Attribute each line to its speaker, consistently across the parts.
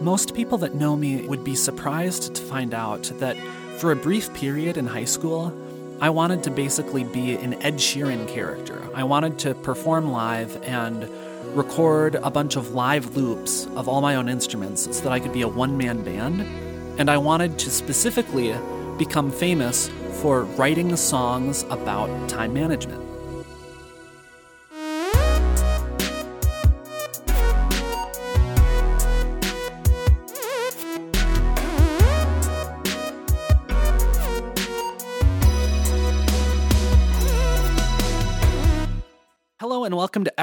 Speaker 1: Most people that know me would be surprised to find out that for a brief period in high school, I wanted to basically be an Ed Sheeran character. I wanted to perform live and record a bunch of live loops of all my own instruments so that I could be a one man band. And I wanted to specifically become famous for writing songs about time management.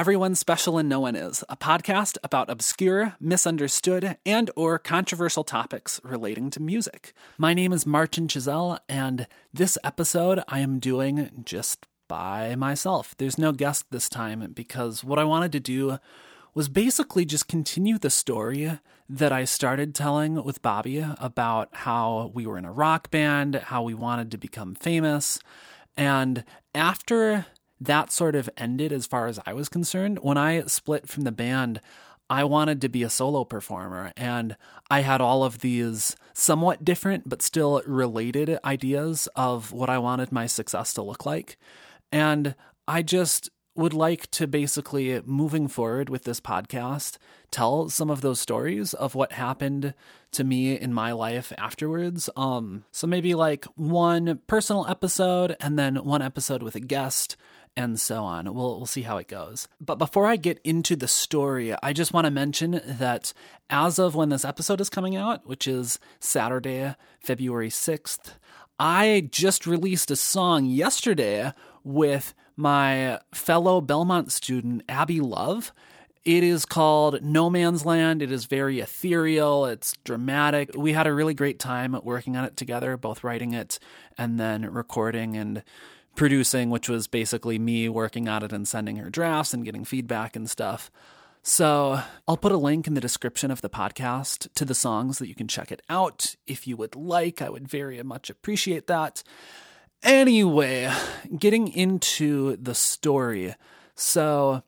Speaker 1: Everyone's Special and No One Is, a podcast about obscure, misunderstood, and or controversial topics relating to music. My name is Martin Chiselle, and this episode I am doing just by myself. There's no guest this time because what I wanted to do was basically just continue the story that I started telling with Bobby about how we were in a rock band, how we wanted to become famous, and after that sort of ended as far as I was concerned. When I split from the band, I wanted to be a solo performer, and I had all of these somewhat different but still related ideas of what I wanted my success to look like. And I just would like to basically, moving forward with this podcast, tell some of those stories of what happened to me in my life afterwards. Um, so maybe like one personal episode and then one episode with a guest and so on. We'll we'll see how it goes. But before I get into the story, I just want to mention that as of when this episode is coming out, which is Saturday, February 6th, I just released a song yesterday with my fellow Belmont student Abbi Love. It is called No Man's Land. It is very ethereal. It's dramatic. We had a really great time working on it together, both writing it and then recording and producing, which was basically me working on it and sending her drafts and getting feedback and stuff. So I'll put a link in the description of the podcast to the songs that you can check it out if you would like. I would very much appreciate that. Anyway, getting into the story. So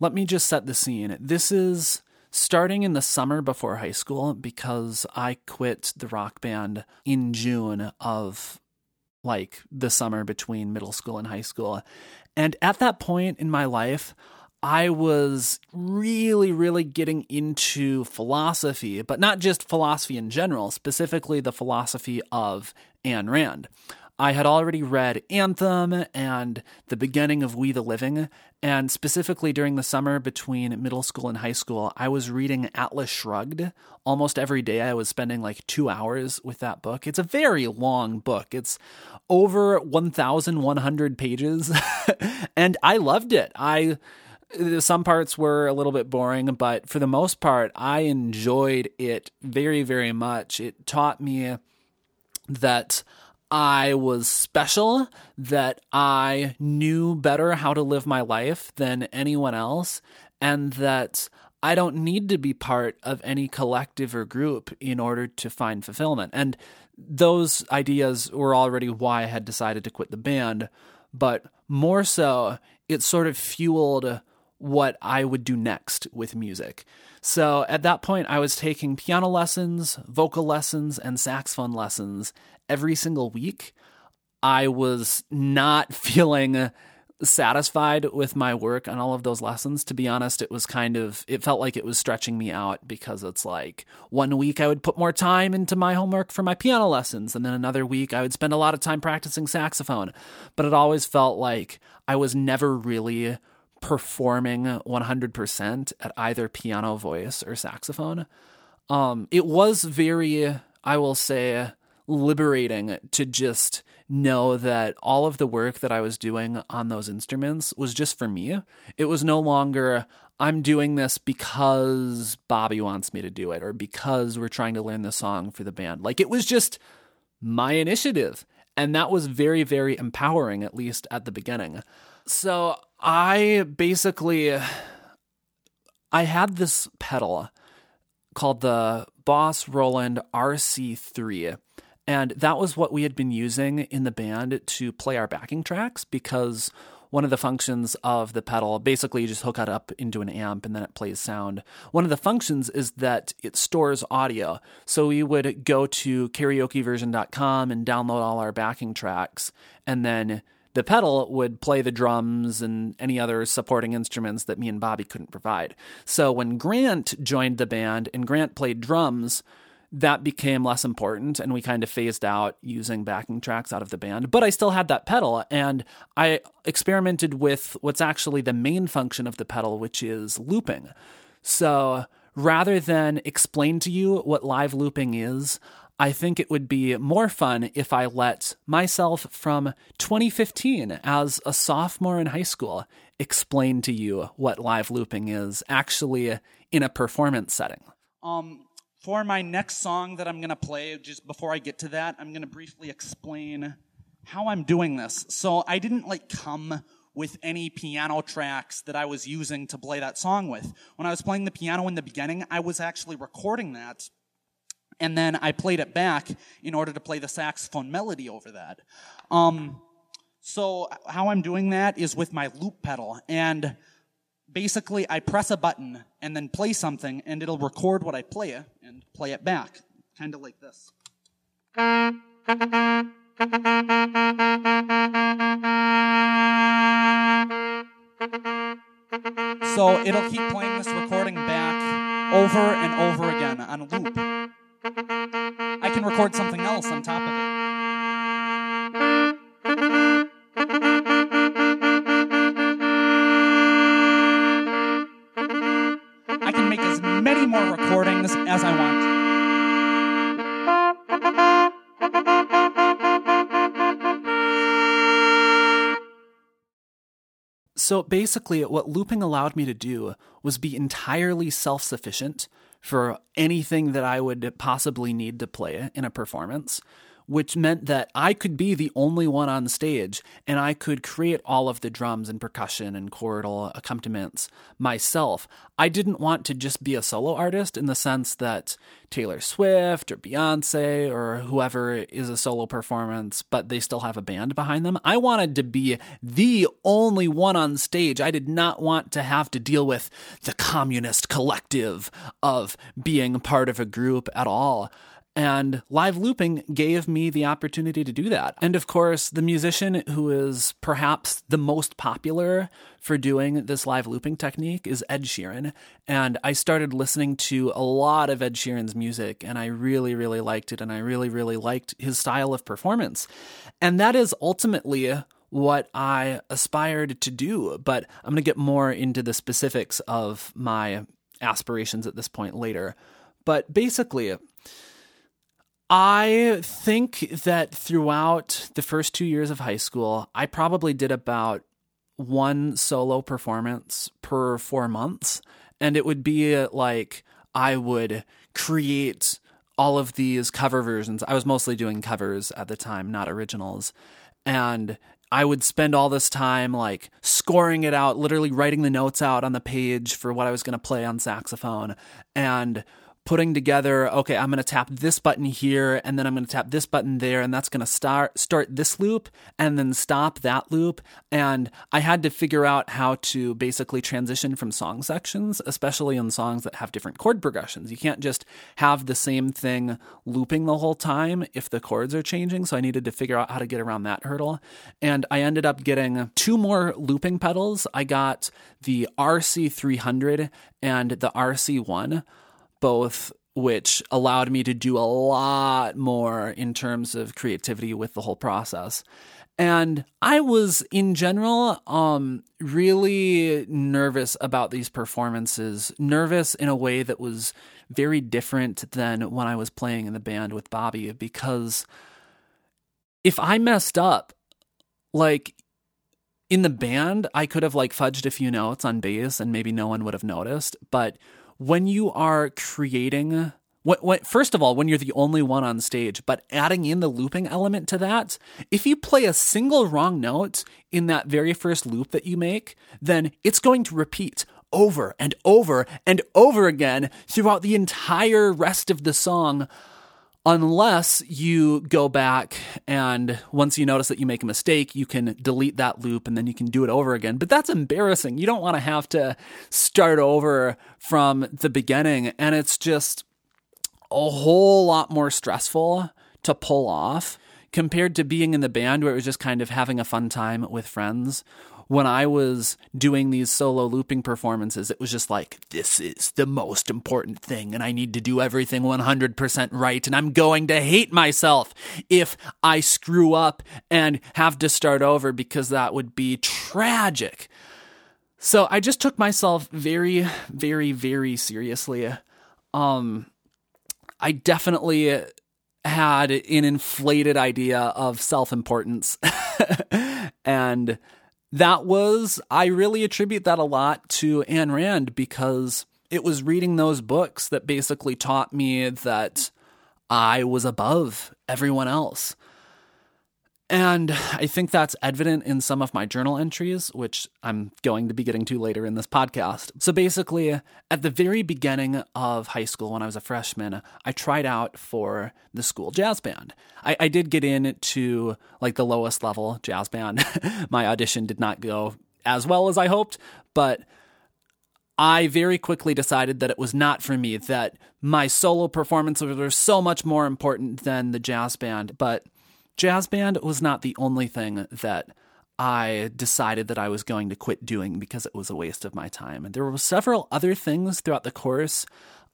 Speaker 1: let me just set the scene. This is starting in the summer before high school because I quit the rock band in June of like the summer between middle school and high school. And at that point in my life, I was really, really getting into philosophy, but not just philosophy in general, specifically the philosophy of Ayn Rand. I had already read Anthem and the beginning of We the Living, and specifically during the summer between middle school and high school, I was reading Atlas Shrugged almost every day. I was spending like two hours with that book. It's a very long book, it's over 1,100 pages, and I loved it. I some parts were a little bit boring, but for the most part, I enjoyed it very, very much. It taught me that I was special, that I knew better how to live my life than anyone else, and that I don't need to be part of any collective or group in order to find fulfillment. And those ideas were already why I had decided to quit the band, but more so, it sort of fueled what I would do next with music. So at that point, I was taking piano lessons, vocal lessons, and saxophone lessons every single week. I was not feeling satisfied with my work on all of those lessons. To be honest, it was kind of, it felt like it was stretching me out because it's like one week I would put more time into my homework for my piano lessons, and then another week I would spend a lot of time practicing saxophone. But it always felt like I was never really performing 100% at either piano voice or saxophone. Um, it was very, I will say, liberating to just know that all of the work that I was doing on those instruments was just for me. It was no longer, I'm doing this because Bobby wants me to do it or because we're trying to learn the song for the band. Like it was just my initiative. And that was very, very empowering, at least at the beginning. So I basically I had this pedal called the Boss Roland RC3 and that was what we had been using in the band to play our backing tracks because one of the functions of the pedal, basically you just hook it up into an amp and then it plays sound. One of the functions is that it stores audio. So we would go to karaokeversion.com and download all our backing tracks and then the pedal would play the drums and any other supporting instruments that me and Bobby couldn't provide. So when Grant joined the band and Grant played drums, that became less important and we kind of phased out using backing tracks out of the band. But I still had that pedal and I experimented with what's actually the main function of the pedal, which is looping. So rather than explain to you what live looping is, I think it would be more fun if I let myself from 2015 as a sophomore in high school explain to you what live looping is actually in a performance setting.
Speaker 2: Um, for my next song that I'm going to play, just before I get to that, I'm going to briefly explain how I'm doing this. So I didn't like come with any piano tracks that I was using to play that song with. When I was playing the piano in the beginning, I was actually recording that and then I played it back in order to play the saxophone melody over that. Um, so how I'm doing that is with my loop pedal, and basically I press a button and then play something, and it'll record what I play and play it back, kind of like this. So it'll keep playing this recording back over and over again on loop. I can record something else on top of it. I can make as many more recordings as I want.
Speaker 1: So basically, what looping allowed me to do was be entirely self sufficient for anything that I would possibly need to play in a performance which meant that I could be the only one on stage and I could create all of the drums and percussion and chordal accompaniments myself. I didn't want to just be a solo artist in the sense that Taylor Swift or Beyonce or whoever is a solo performance, but they still have a band behind them. I wanted to be the only one on stage. I did not want to have to deal with the communist collective of being part of a group at all. And live looping gave me the opportunity to do that. And of course, the musician who is perhaps the most popular for doing this live looping technique is Ed Sheeran. And I started listening to a lot of Ed Sheeran's music, and I really, really liked it. And I really, really liked his style of performance. And that is ultimately what I aspired to do. But I'm going to get more into the specifics of my aspirations at this point later. But basically, I think that throughout the first two years of high school, I probably did about one solo performance per four months. And it would be uh, like I would create all of these cover versions. I was mostly doing covers at the time, not originals. And I would spend all this time like scoring it out, literally writing the notes out on the page for what I was going to play on saxophone. And putting together, okay, I'm going to tap this button here and then I'm going to tap this button there and that's going to start start this loop and then stop that loop and I had to figure out how to basically transition from song sections, especially in songs that have different chord progressions. You can't just have the same thing looping the whole time if the chords are changing, so I needed to figure out how to get around that hurdle. And I ended up getting two more looping pedals. I got the RC300 and the RC1 both which allowed me to do a lot more in terms of creativity with the whole process. And I was in general um, really nervous about these performances, nervous in a way that was very different than when I was playing in the band with Bobby because if I messed up, like in the band, I could have like fudged a few notes on bass and maybe no one would have noticed, but when you are creating what, what, first of all, when you're the only one on stage, but adding in the looping element to that, if you play a single wrong note in that very first loop that you make, then it's going to repeat over and over and over again throughout the entire rest of the song unless you go back and once you notice that you make a mistake, you can delete that loop and then you can do it over again. But that's embarrassing. You don't want to have to start over from the beginning. And it's just a whole lot more stressful to pull off compared to being in the band where it was just kind of having a fun time with friends when I was doing these solo looping performances, it was just like, this is the most important thing, and I need to do everything 100% right, and I'm going to hate myself if I screw up and have to start over because that would be tragic. So I just took myself very, very, very seriously. Um, I definitely had an inflated idea of self importance. and that was, I really attribute that a lot to Ayn Rand because it was reading those books that basically taught me that I was above everyone else. And I think that's evident in some of my journal entries, which I'm going to be getting to later in this podcast. So basically, at the very beginning of high school, when I was a freshman, I tried out for the school jazz band. I, I did get into like the lowest level jazz band. my audition did not go as well as I hoped, but I very quickly decided that it was not for me, that my solo performances were so much more important than the jazz band. But jazz band was not the only thing that I decided that I was going to quit doing because it was a waste of my time. And there were several other things throughout the course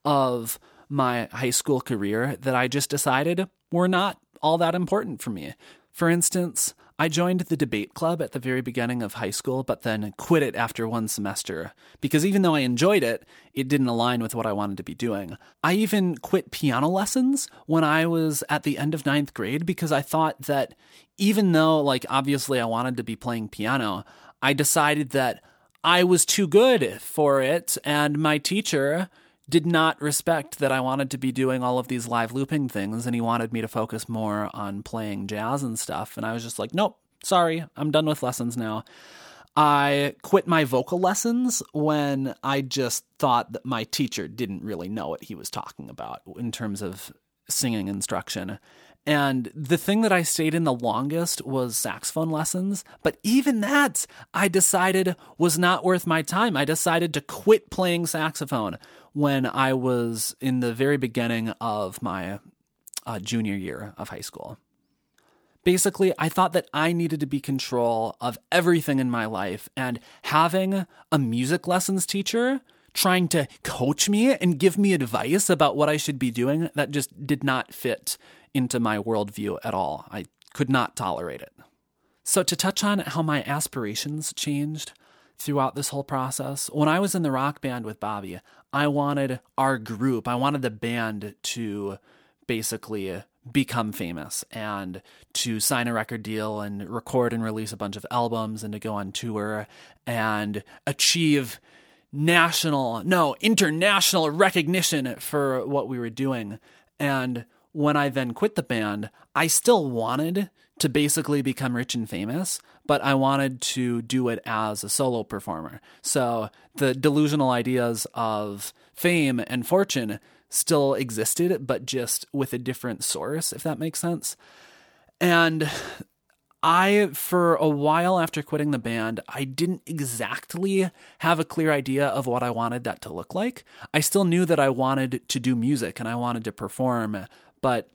Speaker 1: of my high school career that I just decided were not all that important for me. For instance, I joined the debate club at the very beginning of high school, but then quit it after one semester because even though I enjoyed it, it didn't align with what I wanted to be doing. I even quit piano lessons when I was at the end of ninth grade because I thought that even though, like, obviously I wanted to be playing piano, I decided that I was too good for it, and my teacher did not respect that I wanted to be doing all of these live looping things and he wanted me to focus more on playing jazz and stuff. And I was just like, nope, sorry, I'm done with lessons now. I quit my vocal lessons when I just thought that my teacher didn't really know what he was talking about in terms of singing instruction. And the thing that I stayed in the longest was saxophone lessons. But even that, I decided was not worth my time. I decided to quit playing saxophone when I was in the very beginning of my uh, junior year of high school. Basically, I thought that I needed to be control of everything in my life, and having a music lessons teacher trying to coach me and give me advice about what I should be doing, that just did not fit into my worldview at all. I could not tolerate it. So, to touch on how my aspirations changed throughout this whole process, when I was in the rock band with Bobby, I wanted our group, I wanted the band to basically become famous and to sign a record deal and record and release a bunch of albums and to go on tour and achieve national, no, international recognition for what we were doing. And when I then quit the band, I still wanted to basically become rich and famous, but I wanted to do it as a solo performer. So the delusional ideas of fame and fortune still existed, but just with a different source, if that makes sense. And I, for a while after quitting the band, I didn't exactly have a clear idea of what I wanted that to look like. I still knew that I wanted to do music and I wanted to perform, but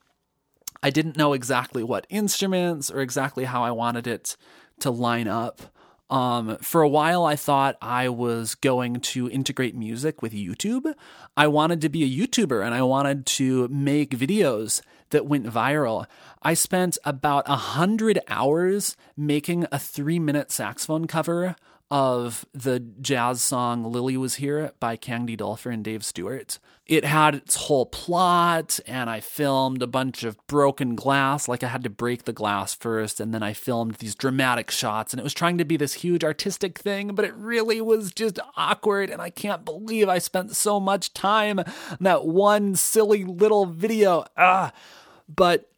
Speaker 1: I didn't know exactly what instruments or exactly how I wanted it to line up. Um, for a while, I thought I was going to integrate music with YouTube. I wanted to be a YouTuber and I wanted to make videos that went viral. I spent about a hundred hours making a three minute saxophone cover of the jazz song Lily Was Here by Candy Dulfer and Dave Stewart. It had its whole plot, and I filmed a bunch of broken glass. Like I had to break the glass first, and then I filmed these dramatic shots, and it was trying to be this huge artistic thing, but it really was just awkward, and I can't believe I spent so much time on that one silly little video. Ah, but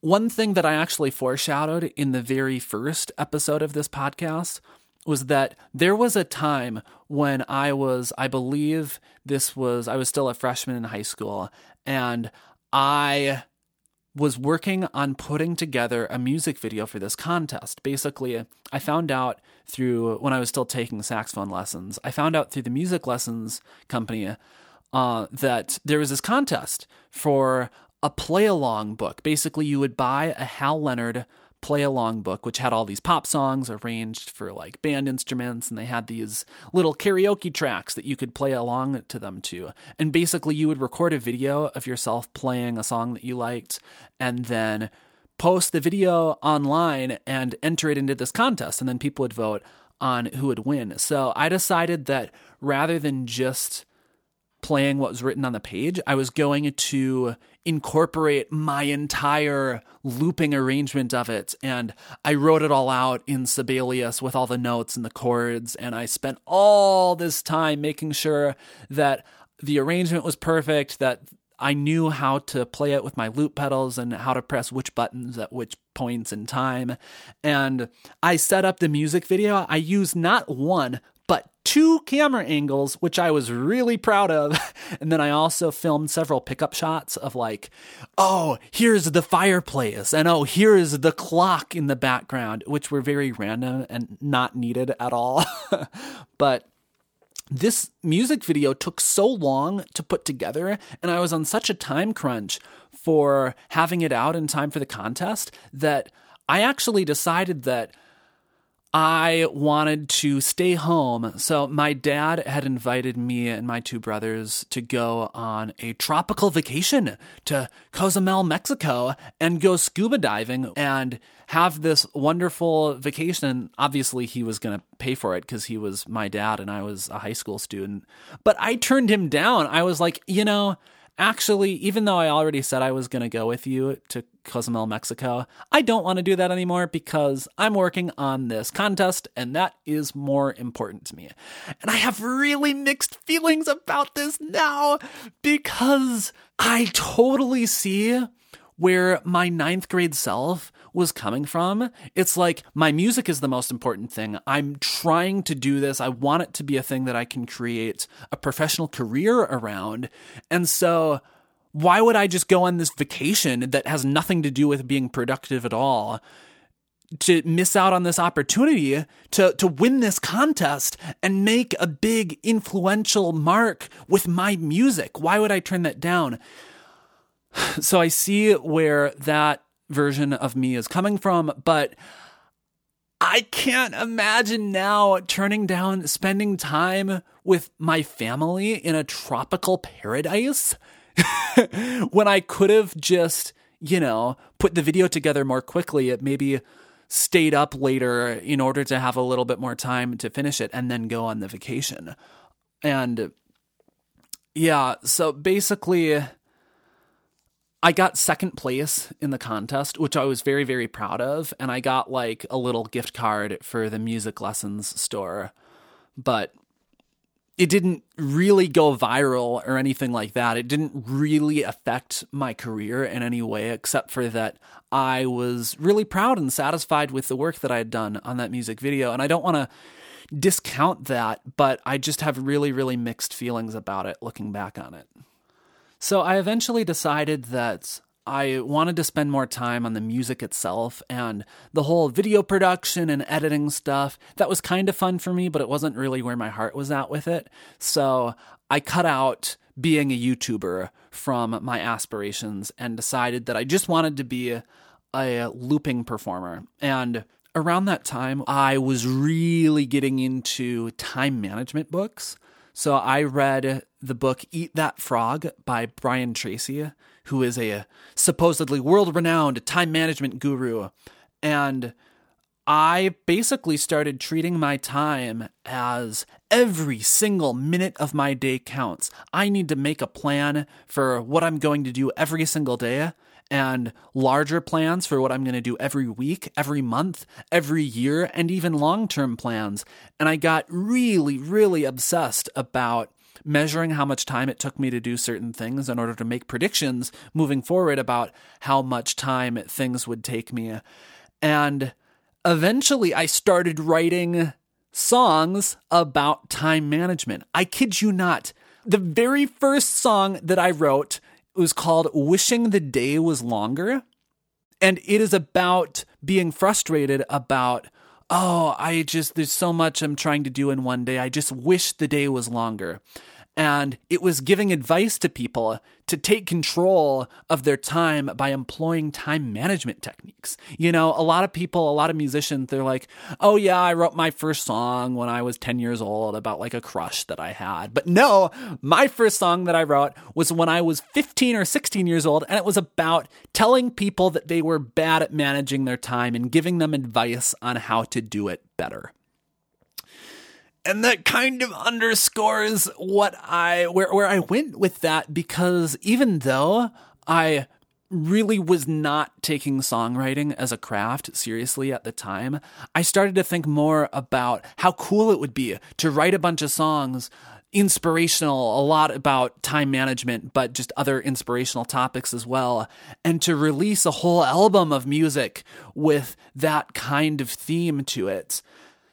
Speaker 1: one thing that I actually foreshadowed in the very first episode of this podcast was that there was a time when I was, I believe this was, I was still a freshman in high school, and I was working on putting together a music video for this contest. Basically, I found out through when I was still taking saxophone lessons, I found out through the music lessons company uh, that there was this contest for a play along book. Basically, you would buy a Hal Leonard play along book, which had all these pop songs arranged for like band instruments, and they had these little karaoke tracks that you could play along to them to. And basically, you would record a video of yourself playing a song that you liked, and then post the video online and enter it into this contest, and then people would vote on who would win. So I decided that rather than just playing what was written on the page, I was going to incorporate my entire looping arrangement of it. And I wrote it all out in Sibelius with all the notes and the chords. And I spent all this time making sure that the arrangement was perfect, that I knew how to play it with my loop pedals and how to press which buttons at which points in time. And I set up the music video. I used not one, but two camera angles, which I was really proud of. And then I also filmed several pickup shots of like, oh, here's the fireplace, and oh, here's the clock in the background, which were very random and not needed at all. but this music video took so long to put together, and I was on such a time crunch for having it out in time for the contest that I actually decided that I wanted to stay home. So, my dad had invited me and my two brothers to go on a tropical vacation to Cozumel, Mexico, and go scuba diving and have this wonderful vacation. And obviously, he was going to pay for it because he was my dad and I was a high school student. But I turned him down. I was like, you know, actually, even though I already said I was going to go with you to Cozumel, Mexico, I don't want to do that anymore because I'm working on this contest and that is more important to me. And I have really mixed feelings about this now because I totally see where my ninth grade self was coming from. It's like my music is the most important thing. I'm trying to do this. I want it to be a thing that I can create a professional career around. And so, why would I just go on this vacation that has nothing to do with being productive at all? to miss out on this opportunity to to win this contest and make a big influential mark with my music. Why would I turn that down? So I see where that version of me is coming from, but I can't imagine now turning down spending time with my family in a tropical paradise when I could have just, you know, put the video together more quickly. It maybe stayed up later in order to have a little bit more time to finish it and then go on the vacation. And yeah, so basically I got second place in the contest, which I was very, very proud of. And I got like a little gift card for the music lessons store. But it didn't really go viral or anything like that. It didn't really affect my career in any way, except for that I was really proud and satisfied with the work that I had done on that music video. And I don't want to discount that, but I just have really, really mixed feelings about it looking back on it. So I eventually decided that I wanted to spend more time on the music itself and the whole video production and editing stuff. That was kind of fun for me, but it wasn't really where my heart was at with it. So I cut out being a YouTuber from my aspirations and decided that I just wanted to be a, looping performer. And around that time, I was really getting into time management books. So I read the book Eat That Frog by Brian Tracy, who is a supposedly world renowned time management guru. And I basically started treating my time as every single minute of my day counts. I need to make a plan for what I'm going to do every single day and larger plans for what I'm going to do every week, every month, every year, and even long term plans. And I got really, really obsessed about measuring how much time it took me to do certain things in order to make predictions moving forward about how much time things would take me. And eventually I started writing songs about time management. I kid you not. The very first song that I wrote was called Wishing the Day Was Longer. And it is about being frustrated about, oh, I just, there's so much I'm trying to do in one day. I just wish the day was longer and it was giving advice to people to take control of their time by employing time management techniques. You know, a lot of people, a lot of musicians, they're like, oh, yeah, I wrote my first song when I was 10 years old about like a crush that I had. But no, my first song that I wrote was when I was 15 or 16 years old, and it was about telling people that they were bad at managing their time and giving them advice on how to do it better and that kind of underscores what I where where I went with that because even though I really was not taking songwriting as a craft seriously at the time, I started to think more about how cool it would be to write a bunch of songs inspirational, a lot about time management, but just other inspirational topics as well. And to release a whole album of music with that kind of theme to it.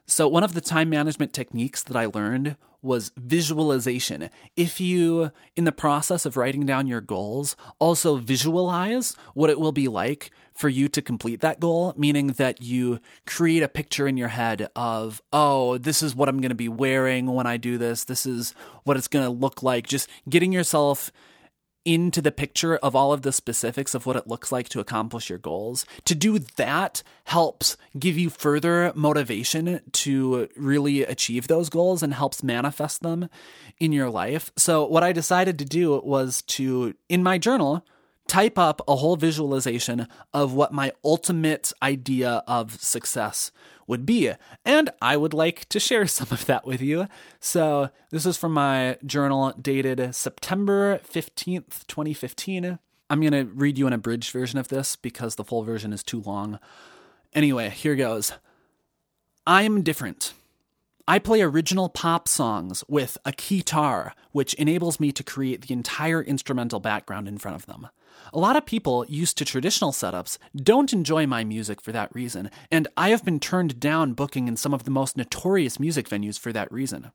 Speaker 1: So, one of the time management techniques that I learned was visualization. If you, in the process of writing down your goals, also visualize what it will be like for you to complete that goal, meaning that you create a picture in your head of, oh, this is what I'm going to be wearing when I do this, this is what it's going to look like, just getting yourself into the picture of all of the specifics of what it looks like to accomplish your goals. To do that helps give you further motivation to really achieve those goals and helps manifest them in your life. So, what I decided to do was to, in my journal, type up a whole visualization of what my ultimate idea of success would be. And I would like to share some of that with you. So, this is from my journal dated September 15th, 2015. I'm going to read you an abridged version of this because the full version is too long. Anyway, here goes. I'm different. I play original pop songs with a keytar, which enables me to create the entire instrumental background in front of them. A lot of people used to traditional setups don't enjoy my music for that reason, and I have been turned down booking in some of the most notorious music venues for that reason.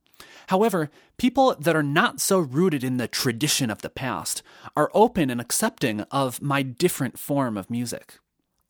Speaker 1: However, people that are not so rooted in the tradition of the past are open and accepting of my different form of music.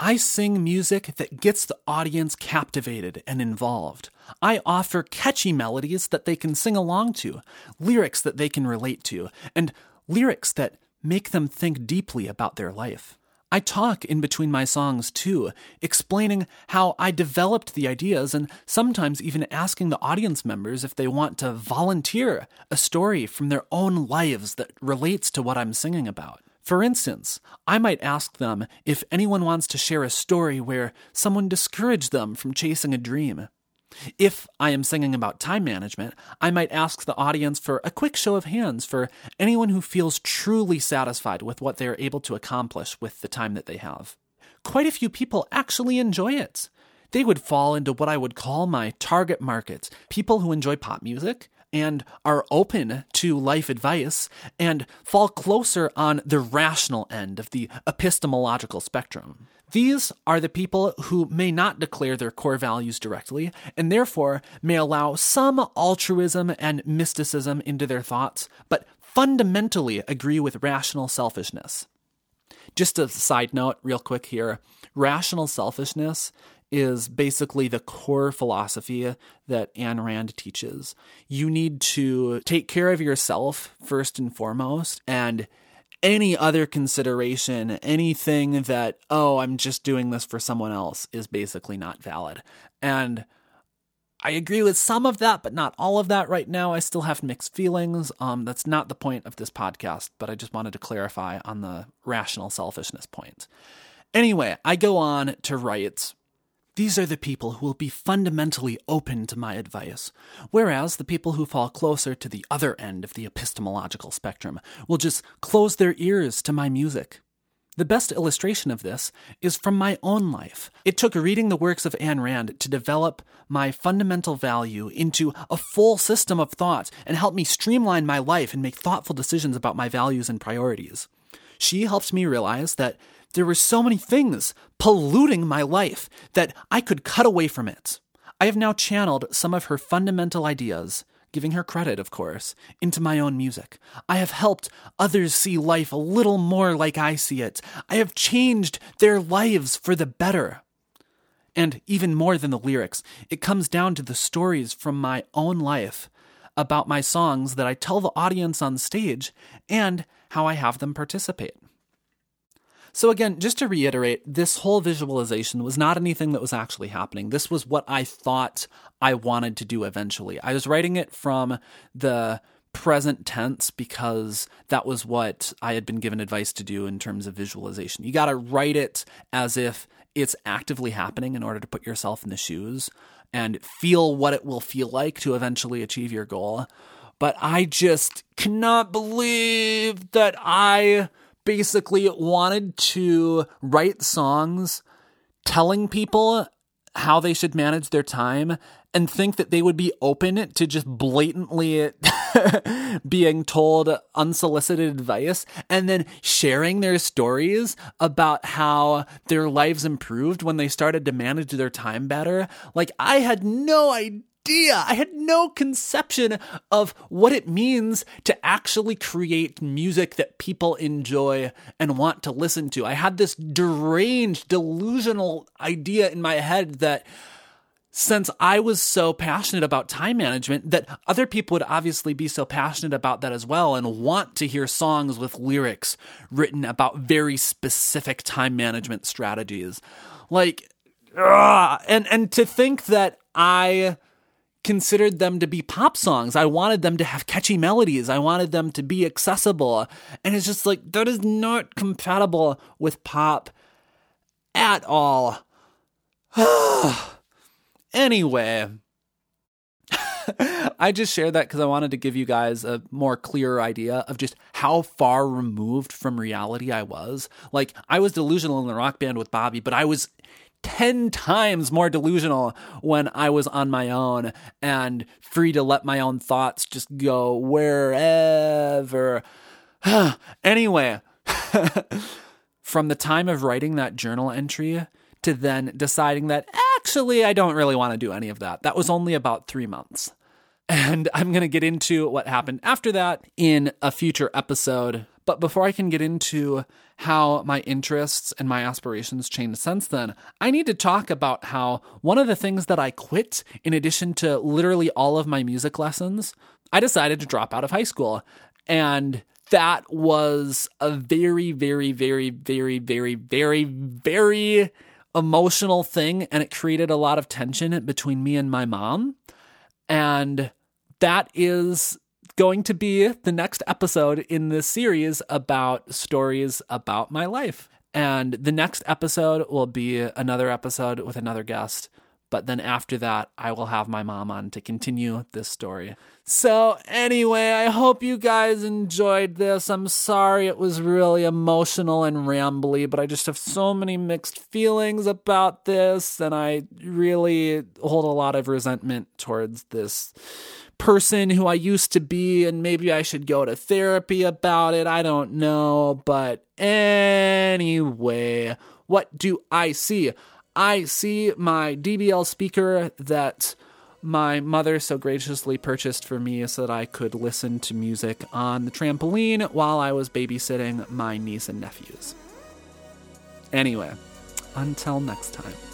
Speaker 1: I sing music that gets the audience captivated and involved. I offer catchy melodies that they can sing along to, lyrics that they can relate to, and lyrics that make them think deeply about their life. I talk in between my songs too, explaining how I developed the ideas and sometimes even asking the audience members if they want to volunteer a story from their own lives that relates to what I'm singing about. For instance, I might ask them if anyone wants to share a story where someone discouraged them from chasing a dream. If I am singing about time management, I might ask the audience for a quick show of hands for anyone who feels truly satisfied with what they are able to accomplish with the time that they have. Quite a few people actually enjoy it. They would fall into what I would call my target market people who enjoy pop music and are open to life advice and fall closer on the rational end of the epistemological spectrum. These are the people who may not declare their core values directly, and therefore may allow some altruism and mysticism into their thoughts, but fundamentally agree with rational selfishness. Just a side note, real quick here rational selfishness is basically the core philosophy that Ayn Rand teaches. You need to take care of yourself first and foremost, and any other consideration, anything that, oh, I'm just doing this for someone else, is basically not valid. And I agree with some of that, but not all of that right now. I still have mixed feelings. Um, that's not the point of this podcast, but I just wanted to clarify on the rational selfishness point. Anyway, I go on to write these are the people who will be fundamentally open to my advice, whereas the people who fall closer to the other end of the epistemological spectrum will just close their ears to my music. The best illustration of this is from my own life. It took reading the works of Ayn Rand to develop my fundamental value into a full system of thought and help me streamline my life and make thoughtful decisions about my values and priorities. She helped me realize that there were so many things polluting my life that I could cut away from it. I have now channeled some of her fundamental ideas, giving her credit, of course, into my own music. I have helped others see life a little more like I see it. I have changed their lives for the better. And even more than the lyrics, it comes down to the stories from my own life about my songs that I tell the audience on stage and how I have them participate. So, again, just to reiterate, this whole visualization was not anything that was actually happening. This was what I thought I wanted to do eventually. I was writing it from the present tense because that was what I had been given advice to do in terms of visualization. You got to write it as if it's actively happening in order to put yourself in the shoes and feel what it will feel like to eventually achieve your goal. But I just cannot believe that I basically wanted to write songs telling people how they should manage their time and think that they would be open to just blatantly being told unsolicited advice and then sharing their stories about how their lives improved when they started to manage their time better. Like, I had no idea idea. I had no conception of what it means to actually create music that people enjoy and want to listen to. I had this deranged, delusional idea in my head that since I was so passionate about time management, that other people would obviously be so passionate about that as well and want to hear songs with lyrics written about very specific time management strategies. Like, ugh, and and to think that I considered them to be pop songs. I wanted them to have catchy melodies. I wanted them to be accessible. And it's just like, that is not compatible with pop at all. anyway, I just shared that because I wanted to give you guys a more clear idea of just how far removed from reality I was. Like, I was delusional in the rock band with Bobby, but I was 10 times more delusional when I was on my own and free to let my own thoughts just go wherever. anyway, from the time of writing that journal entry to then deciding that actually I don't really want to do any of that, that was only about three months. And I'm going to get into what happened after that in a future episode. But before I can get into how my interests and my aspirations changed since then, I need to talk about how one of the things that I quit, in addition to literally all of my music lessons, I decided to drop out of high school. And that was a very, very, very, very, very, very, very emotional thing. And it created a lot of tension between me and my mom. And that is going to be the next episode in this series about stories about my life. And the next episode will be another episode with another guest. But then after that, I will have my mom on to continue this story. So, anyway, I hope you guys enjoyed this. I'm sorry it was really emotional and rambly, but I just have so many mixed feelings about this, and I really hold a lot of resentment towards this person who I used to be, and maybe I should go to therapy about it. I don't know. But anyway, what do I see? I see my JBL speaker that my mother so graciously purchased for me so that I could listen to music on the trampoline while I was babysitting my niece and nephews. Anyway, until next time.